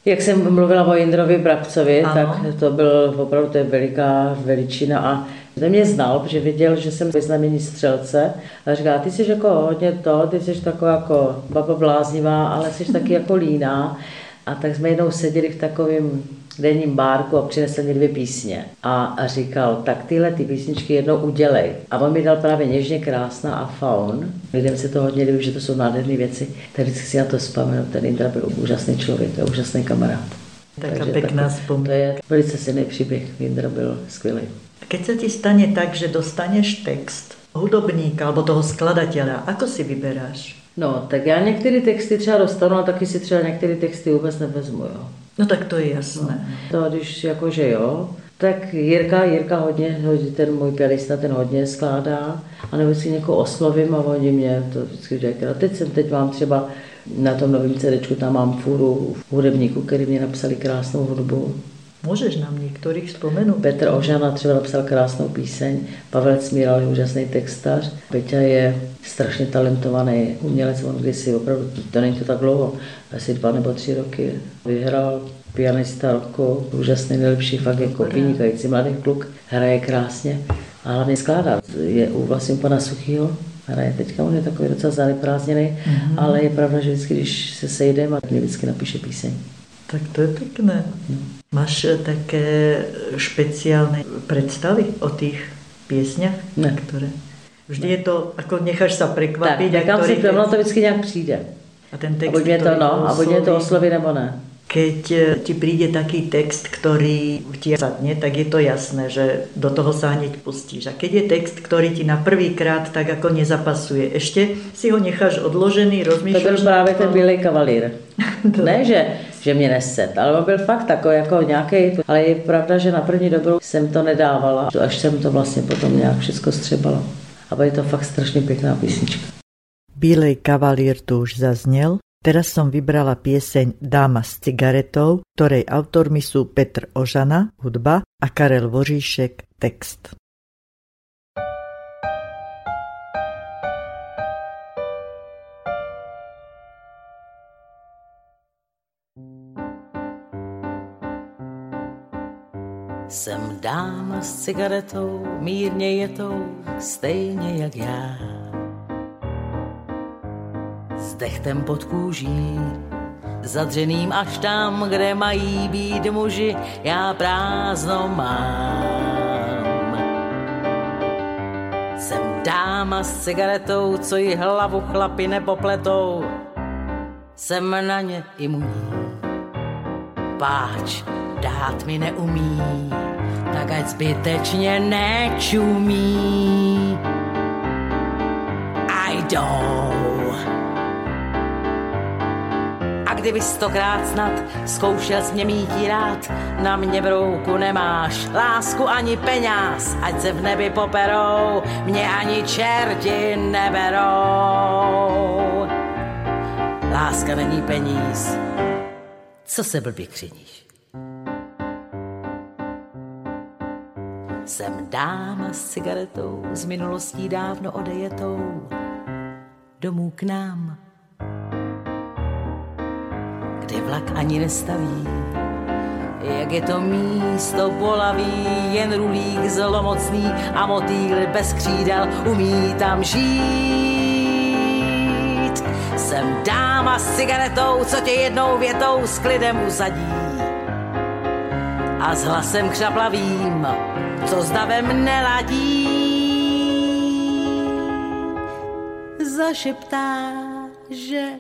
jak jsem mluvila o Jindrovi Brabcovi, ano. tak to byl opravdu to je veliká veličina a ten mě znal, protože viděl, že jsem vyznamený střelce a říká, ty jsi jako hodně to, ty jsi taková jako baba bláznivá, ale jsi taky jako líná. A tak jsme jednou seděli v takovém denním bárku a přinesl mi dvě písně. A, a říkal, tak tyhle ty písničky jednou udělej. A on mi dal právě Něžně krásná a faun. Lidem se to hodně líbí, že to jsou nádherné věci. Tak vždycky si na to vzpomenu. Ten Indra byl úžasný člověk a úžasný kamarád. Taká pěkná vzpomínka. To je velice silný příběh. Indra byl skvělý. Keď sa ti stane tak, že dostaneš text hudobníka alebo toho skladateľa, ako si vyberáš? No, tak já některé texty třeba dostanu, a taky si třeba některé texty vůbec nevezmu, jo. No tak to je jasné. No, to když jakože jo, tak Jirka, Jirka hodně, ten můj pianista, ten hodně skládá, a nebo si někoho oslovím a oni mě to vždycky řekli. A teď jsem, teď mám třeba na tom novém CD, tam mám fůru hudebníků, který mě napsali krásnou hudbu. Můžeš nám některých vzpomenout? Petr Ožana třeba napsal krásnou píseň, Pavel Smíral je úžasný textař, Peťa je strašně talentovaný umělec, on kdysi opravdu, to není to tak dlouho, asi dva nebo tři roky, vyhrál pianista roku, úžasný, nejlepší, fakt jako vynikající mladý kluk, hraje krásně a hlavně skládá. Je u vlastně pana Suchýho, hraje teďka, on je takový docela zaneprázdněný, mm-hmm. ale je pravda, že vždycky, když se sejdeme, tak mě vždycky napíše píseň. Tak to je pěkné. Máš také špeciálne predstavy o tých piesňach, ne. které? Vždy ne. je to, jako necháš se překvapit. Tak, nechám si to, to vždycky nějak přijde. A ten text, a buď mě to, no, a buď mě to osloví nebo ne. Keď eh, ti príde taký text, ktorý ti zadne, tak je to jasné, že do toho sa hneď pustíš. A keď je text, ktorý ti na prvý krát tak ako nezapasuje, ešte si ho necháš odložený, rozmýšľaš... To byl právě ten Bílej kavalír. ne, že, že mě neset, ale on byl fakt takový jako nějaký, ale je pravda, že na první dobrou jsem to nedávala, až jsem to vlastně potom nějak všechno střebala. A je to fakt strašně pěkná písnička. Bílej kavalír tu už zazněl, Teraz som vybrala pieseň Dáma s cigaretou, ktorej autormi sú Petr Ožana, hudba a Karel Voříšek, text. Jsem dáma s cigaretou, mírně jetou, stejně jak já dechtem pod kůží, zadřeným až tam, kde mají být muži, já prázdno mám. Jsem dáma s cigaretou, co jí hlavu chlapi nepopletou, jsem na ně imunní. Páč dát mi neumí, tak ať zbytečně nečumí. I don't kdyby stokrát snad zkoušel s mě mít rád, na mě brouku nemáš, lásku ani peněz, ať se v nebi poperou, mě ani čerti neberou. Láska není peníz, co se blbě křiníš? Jsem dáma s cigaretou, s minulostí dávno odejetou, domů k nám ty vlak ani nestaví. Jak je to místo bolaví, jen rulík zlomocný a motýl bez křídel umí tam žít. Jsem dáma s cigaretou, co tě jednou větou s klidem usadí. A s hlasem křaplavým, co s davem neladí. Zašeptá, že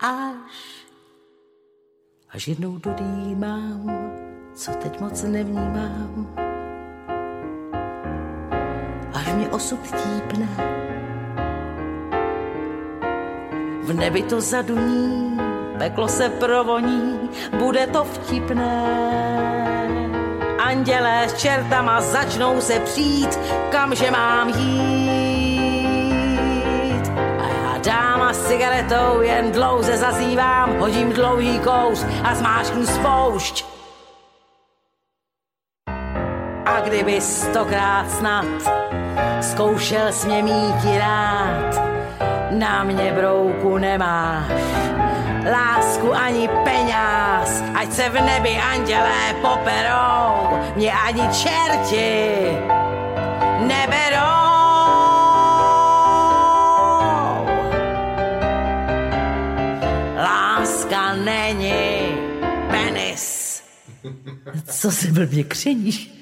až Až jednou dodýmám, co teď moc nevnímám. Až mě osud típne, v nebi to zaduní, peklo se provoní, bude to vtipné. Andělé s čertama začnou se přijít, kamže mám jít. A já dáma s cigaretou jen dlouze zazývám, hodím dlouhý kous a zmáčknu spoušť. A kdyby stokrát snad zkoušel s mě mít rád, na mě brouku nemáš, lásku ani peněz, ať se v nebi andělé poperou, mě ani čerti neberou. Láska není penis. Co si blbě křeníš?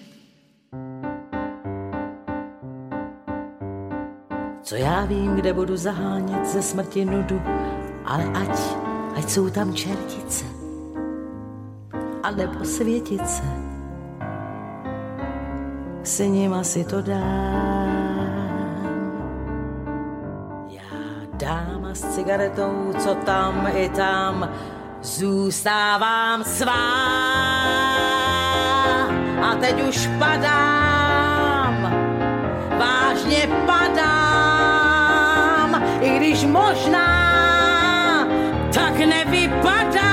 Co já vím, kde budu zahánět ze smrti nudu, ale ať, ať jsou tam čertice, a nebo světice, s nima si to dám. Já dáma s cigaretou, co tam i tam, zůstávám svá. A teď už padám, vážně padám, i když možná tak nevypadám.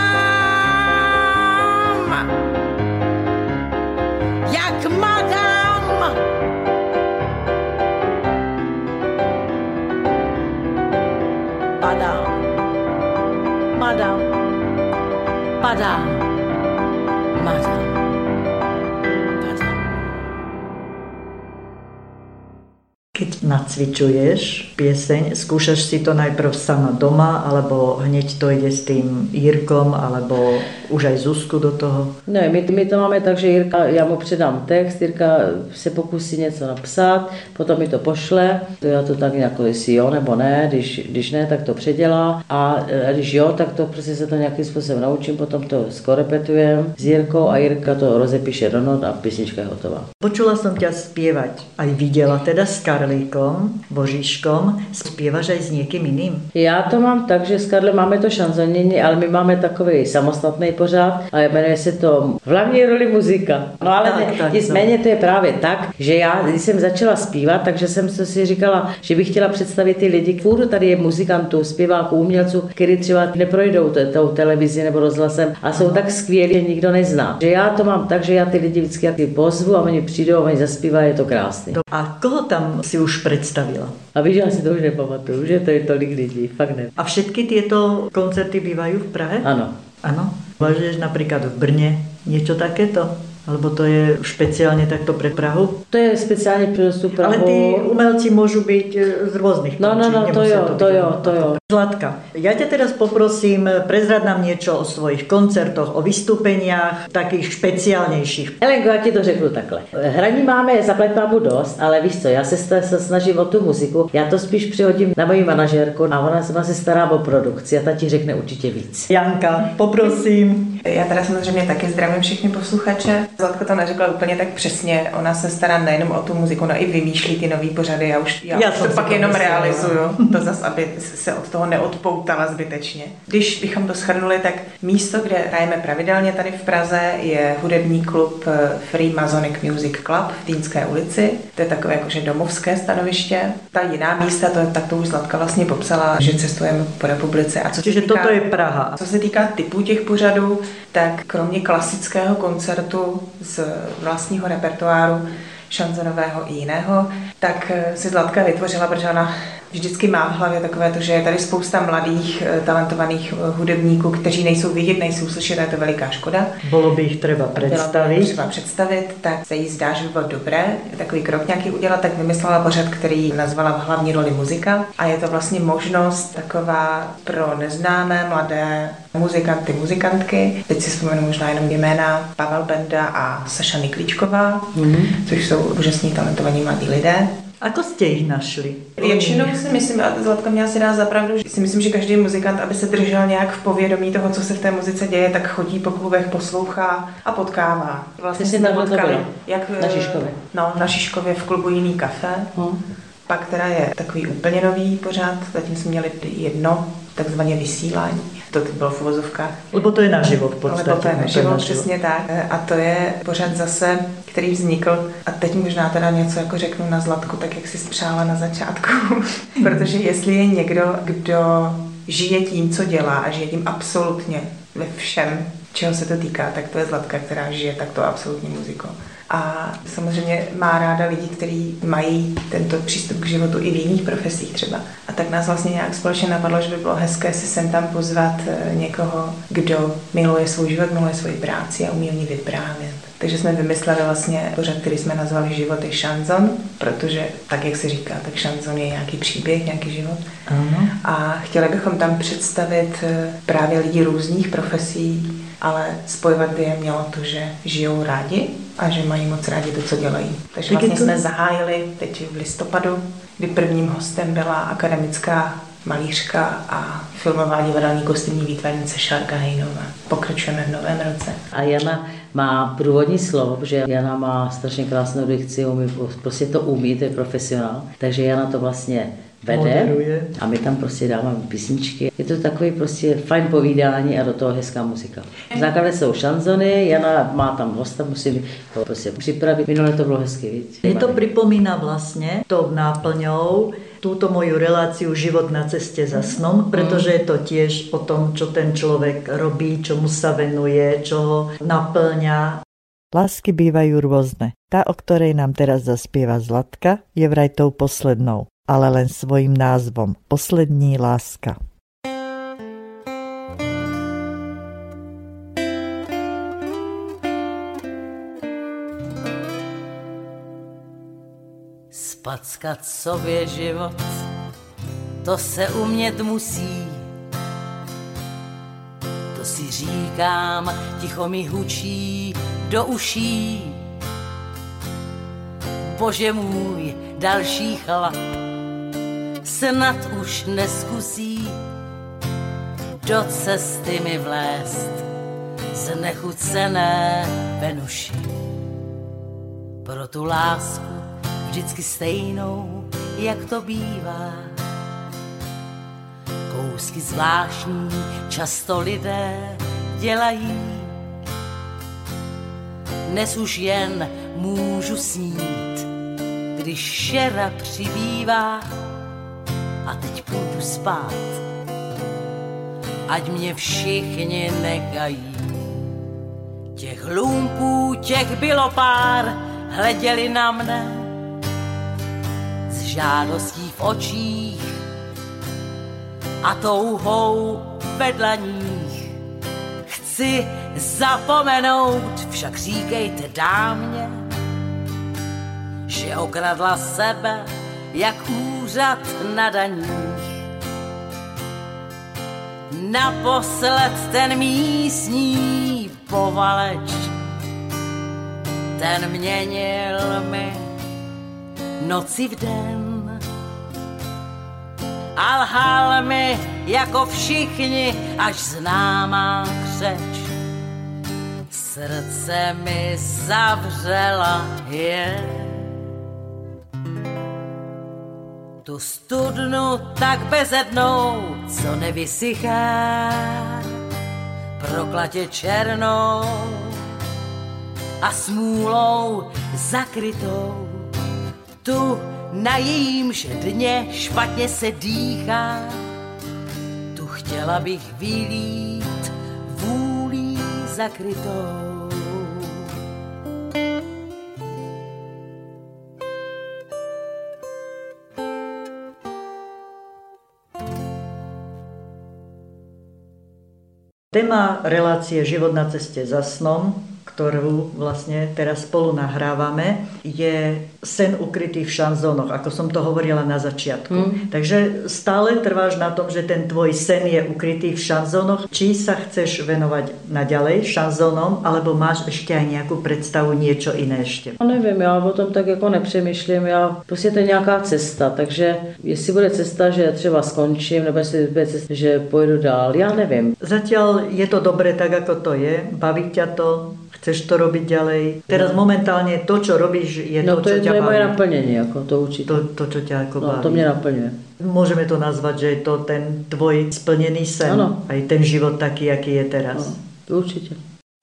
Jak madam. Padám, madam, padám, nacvičuješ pieseň, skúšaš si to najprv sama doma, alebo hneď to ide s tým Jirkom, alebo už aj Zuzku do toho? Ne, my, my to máme tak, že Jirka, já mu předám text, Jirka se pokusí něco napsat, potom mi to pošle, to já to tak nějak, jestli jo nebo ne, když, když ne, tak to předělá a e, když jo, tak to prostě se to nějakým způsobem naučím, potom to skorepetujem s Jirkou a Jirka to rozepíše do not a písnička je hotová. Počula som ťa spievať, aj videla teda s Karlíkom, Božiškom. Spievaš aj s niekým iným? Já to mám tak, že s Karlem máme to šanzonění, ale my máme takový samostatný pořád a jmenuje se to v hlavní roli muzika. No ale Tak, ne, tak, nicméně to je právě tak, že já, když jsem začala zpívat, takže jsem si říkala, že bych chtěla představit ty lidi, furt tady je muzikantů, zpěváků, umělců, kteří třeba neprojdou tou televizi nebo rozhlasem a jsou tak skvělí, že nikdo nezná. Že já to mám tak, že já ty lidi vždycky pozvu a oni přijdou a oni zaspívají, je to krásný. A koho tam si už predstavila? A víš, já si to už nepamatuju, že to je tolik lidí, fakt ne. A všetky tieto koncerty bývajú v Prahe? Ano. Áno. Uvažuješ napríklad v Brne niečo takéto? Alebo to je špeciálne takto pre Prahu? To je speciálně pro tu Prahu. Ale tí umelci môžu byť e, z rôznych No, no, no, to jo, to jo, to jo. Zlatka, ja ťa teraz poprosím, prezrad nám niečo o svojich koncertoch, o vystúpeniach, takých špeciálnejších. Helenko, já ti to řeknu takhle. Hraní máme zaplať pámu dost, ale víš co, já se, sta- se snažím o tu muziku, já to spíš přihodím na moji manažérku a ona se, ona se stará o produkci a ta ti řekne určitě víc. Janka, poprosím. Já teda samozřejmě taky zdravím všechny posluchače. Zlatka to neřekla úplně tak přesně. Ona se stará nejenom o tu muziku, ona i vymýšlí ty nové pořady. Já už já Já to pak jenom myslela. realizuju. To zas, aby se od toho neodpoutala zbytečně. Když bychom to shrnuli, tak místo, kde hrajeme pravidelně tady v Praze, je hudební klub eh, Free Masonic Music Club v Týnské ulici. To je takové jakože domovské stanoviště. Ta jiná místa, to je, tak to už Zlatka vlastně popsala, že cestujeme po republice. A co Čiže týká- toto je Praha. co se týká typů těch pořadů, tak kromě klasického koncertu z vlastního repertoáru, šanzonového i jiného, tak si Zlatka vytvořila, protože ona vždycky má v hlavě takové to, že je tady spousta mladých, eh, talentovaných eh, hudebníků, kteří nejsou vidět, nejsou slyšet, a je to veliká škoda. Bolo by ich treba Byla by predstaviť. třeba představit, tak se jí zdá, že by bylo dobré takový krok nějaký udělat, tak vymyslela pořad, který nazvala v hlavní roli muzika. A je to vlastně možnost taková pro neznámé mladé muzikanty, muzikantky. Teď si vzpomenu možná jenom jména Pavel Benda a Saša Niklíčková, mm-hmm. což jsou úžasní talentovaní mladí lidé. Ako ste ich našli? Většinou si myslím, a Zlatka mě asi dá zapravdu, že si myslím, že každý muzikant, aby se držel nějak v povědomí toho, co se v té muzice děje, tak chodí po klubech, poslouchá a potkává. Vlastně jsme to potkali, bylo. jak Na Žižkově. No, na Žižkově v klubu Jiný kafe. Hm. Pak teda je takový úplně nový pořád, zatím jsme měli jedno takzvané vysílání. To bylo v uvozovkách. Lebo to je naživo v podstate. Ale to je no, naživo, naživo. přesně tak. A to je pořád zase, který vznikl, a teď možná teda něco jako řeknu na Zlatku, tak jak si spřála na začátku, protože jestli je někdo, kdo žije tím, co dělá a žije tím absolutně ve všem, čeho se to týká, tak to je Zlatka, která žije takto absolutní muzikou. A samozřejmě má ráda lidi, kteří mají tento přístup k životu i v jiných profesích třeba. A tak nás vlastně nějak společně napadlo, že by bylo hezké si sem tam pozvat eh, někoho, kdo miluje svůj život, miluje svoji práci a umí o ní vyprávět. Takže jsme vymysleli vlastně pořad, který jsme nazvali Život je šanzon, protože tak, jak se říká, tak šanzon je nějaký příběh, nějaký život. Ano. A chtěli bychom tam představit eh, právě lidi různých profesí, ale spojovat by je mělo to, že žijou rádi a že mají moc rádi to, co dělají. Takže Tak vlastně to- jsme zahájili teď v listopadu, kdy prvním hostem byla akademická malířka a filmová divadelní kostýmní výtvarnice Šárka Hejnová. Pokračujeme v novém roce. A Jana má průvodní slovo, protože Jana má strašně krásnou dikci, umí, prostě to umí, to je profesionál. Takže Jana to vlastně vede Moderuje. a my tam prostě dáváme písničky. Je to takový prostě fajn povídání a do toho hezká muzika. V základě jsou šanzony, Jana má tam hosta, musí to prostě připravit. Minule to bylo hezky, víc. Je to pripomína vlastne tou náplňou túto moju reláciu Život na ceste za snom, pretože je to tiež o tom, čo ten človek robí, čomu sa venuje, čo ho naplňa. Lásky bývajú rôzne. Tá, o ktorej nám teraz zaspieva Zlatka, je vraj tou poslednou, ale len svojim názvom. Poslední láska. Spackat sobě život, to se umět musí. To si říkám, ticho mi hučí do uší. Bože můj, další chlap, snad už neskusí do cesty mi vlézt znechucené Venuši. Pro tu lásku vždycky stejnou, jak to bývá. Kousky zvláštní často lidé dělají. Dnes už jen můžu snít, když šera přibývá a teď půjdu spát. Ať mě všichni negají. Těch lumpů, těch bylo pár, hleděli na mne s žádostí v očích a touhou ve dlaních. Chci zapomenout, však říkejte dámě, že okradla sebe jak úřad na daních. Naposled ten místní povaleč, ten měnil mi noci v den. A lhal mi jako všichni, až známá křeč. Srdce mi zavřela je. Tu studnu tak bezednou, co nevysychá, proklatě černou a smůlou zakrytou. Tu na jejímž dně špatně se dýchá, tu chtěla bych vylít vůlí zakrytou. Téma relácie Život na ceste za snom, ktorú vlastne teraz spolu nahrávame, je sen ukrytý v šanzónoch, ako som to hovorila na začiatku. Hmm. Takže stále trváš na tom, že ten tvoj sen je ukrytý v šanzónoch. Či sa chceš venovať naďalej šanzónom, alebo máš ešte aj nejakú predstavu niečo iné ešte? Já nevím, já o tom tak jako nepřemýšlím, já prostě to je nějaká cesta, takže jestli bude cesta, že třeba skončím, nebo jestli bude cesta, že pojedu dál, já nevím. Zatiaľ je to dobré tak, ako to je. Baví ťa to? Chceš to robiť ďalej? Teraz momentálne to, čo robíš, je No to, to čo je, ťa to je moje baví. naplnění, jako to určitě. To, to, čo ťa ako No, baví. to mě naplňuje. Môžeme to nazvať, že je to ten tvoj splnený sen. Áno. Aj ten život taký, aký je teraz. No, to určitě.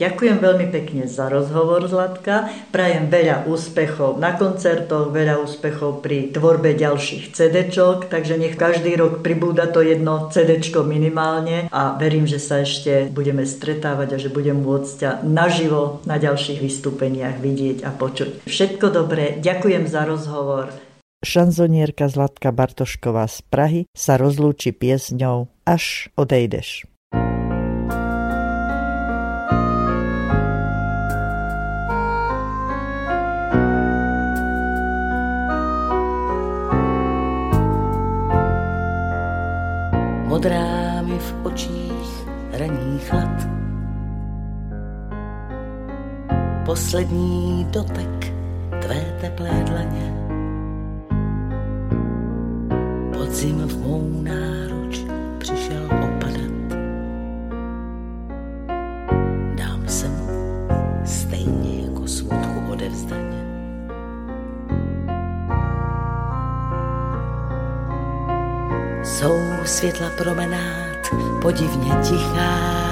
Ďakujem veľmi pekne za rozhovor, Zlatka. Prajem veľa úspechov na koncertoch, veľa úspechov pri tvorbe ďalších CDčok, takže nech každý rok pribúda to jedno CDčko minimálne a verím, že sa ešte budeme stretávať a že budem môcť ťa naživo na ďalších vystúpeniach vidieť a počuť. Všetko dobré, ďakujem za rozhovor. Šanzonierka Zlatka Bartošková z Prahy sa rozlúči piesňou Až odejdeš. Modrá mi v očích raní chlad. Poslední dotek tvé teplé dlaně. Podzim v mou Světla promenát podivně tichá.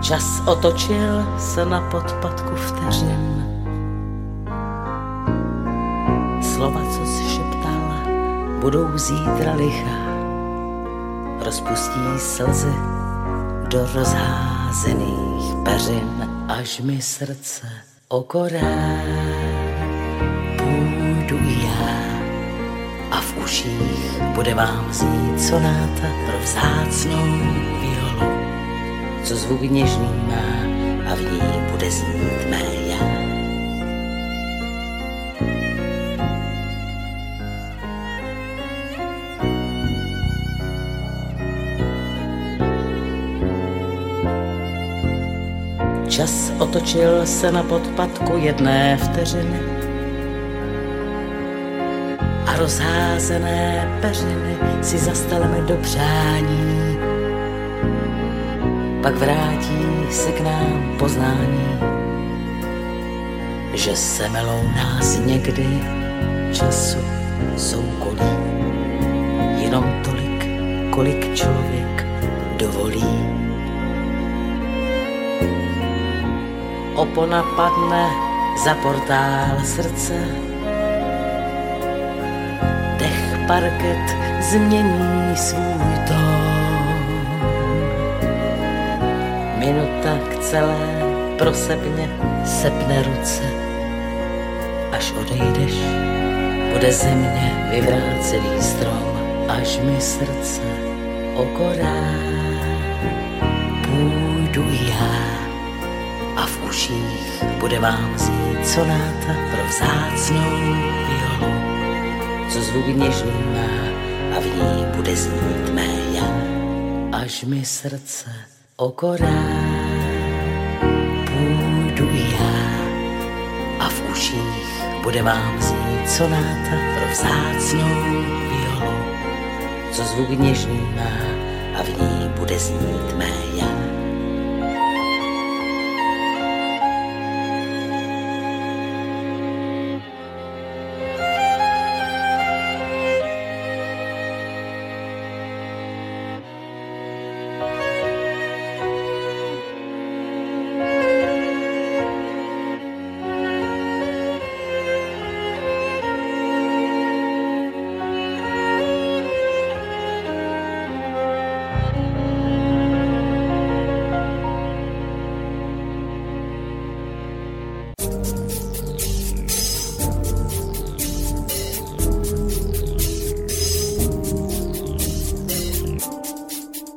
Čas otočil se na podpadku vteřin. Slova, co si šeptal, budou zítra lichá. Rozpustí slzy do rozházených peřin, až mi srdce okorá. Půjdu já a v uších bude vám znít sonáta pro vzácnou violu, co zvuk něžný má a v ní bude znít mé já. Čas otočil se na podpadku jedné vteřiny rozházené peřiny si zastaleme do přání. Pak vrátí se k nám poznání, že se melou nás někdy času soukolí. Jenom tolik, kolik člověk dovolí. Opona padne za portál srdce, parket změní svůj tón. Minuta k celé prosebně sepne ruce, až odejdeš, bude země vyvrácený strom, až mi srdce okorá. Půjdu já a v uších bude vám znít sonáta pro vzácnou violu co zvuk něžný má a v ní bude znít mé já, až mi srdce okorá. Půjdu já a v uších bude vám znít sonáta pro vzácnou violu, co zvuk něžný má a v ní bude znít mé já.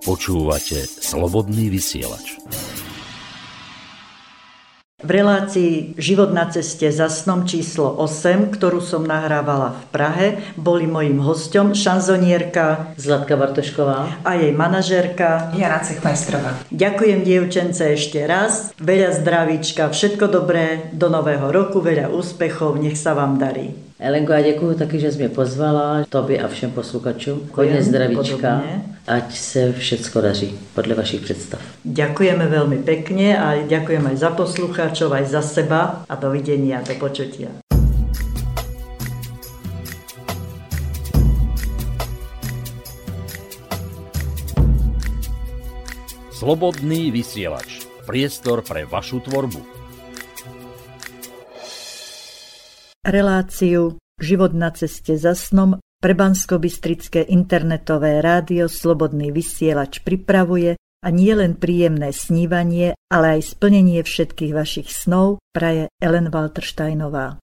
Počúvate Slobodný vysielač. V relácii Život na ceste za snom číslo 8, ktorú som nahrávala v Prahe, boli mojím hostom šanzonierka Zlatka Bartošková a jej manažérka Jana Cechmajstrová. Ďakujem dievčence ešte raz, veľa zdravíčka, všetko dobré, do nového roku, veľa úspechov, nech sa vám darí. Elenko, já děkuji taky, že jsi mě pozvala, tobě a všem posluchačům. Hodně zdravíčka, podobně. Ať se všecko daří podle vašich představ. Ďakujeme veľmi pekne a ďakujem aj za poslucháčov, aj za seba a dovidenia, do počutia. Slobodný vysielač. Priestor pre vašu tvorbu. Reláciu Život na ceste za snom pre Bansko-Bystrické internetové rádio Slobodný vysielač pripravuje a nie len príjemné snívanie, ale aj splnenie všetkých vašich snov praje Ellen Waltersteinová.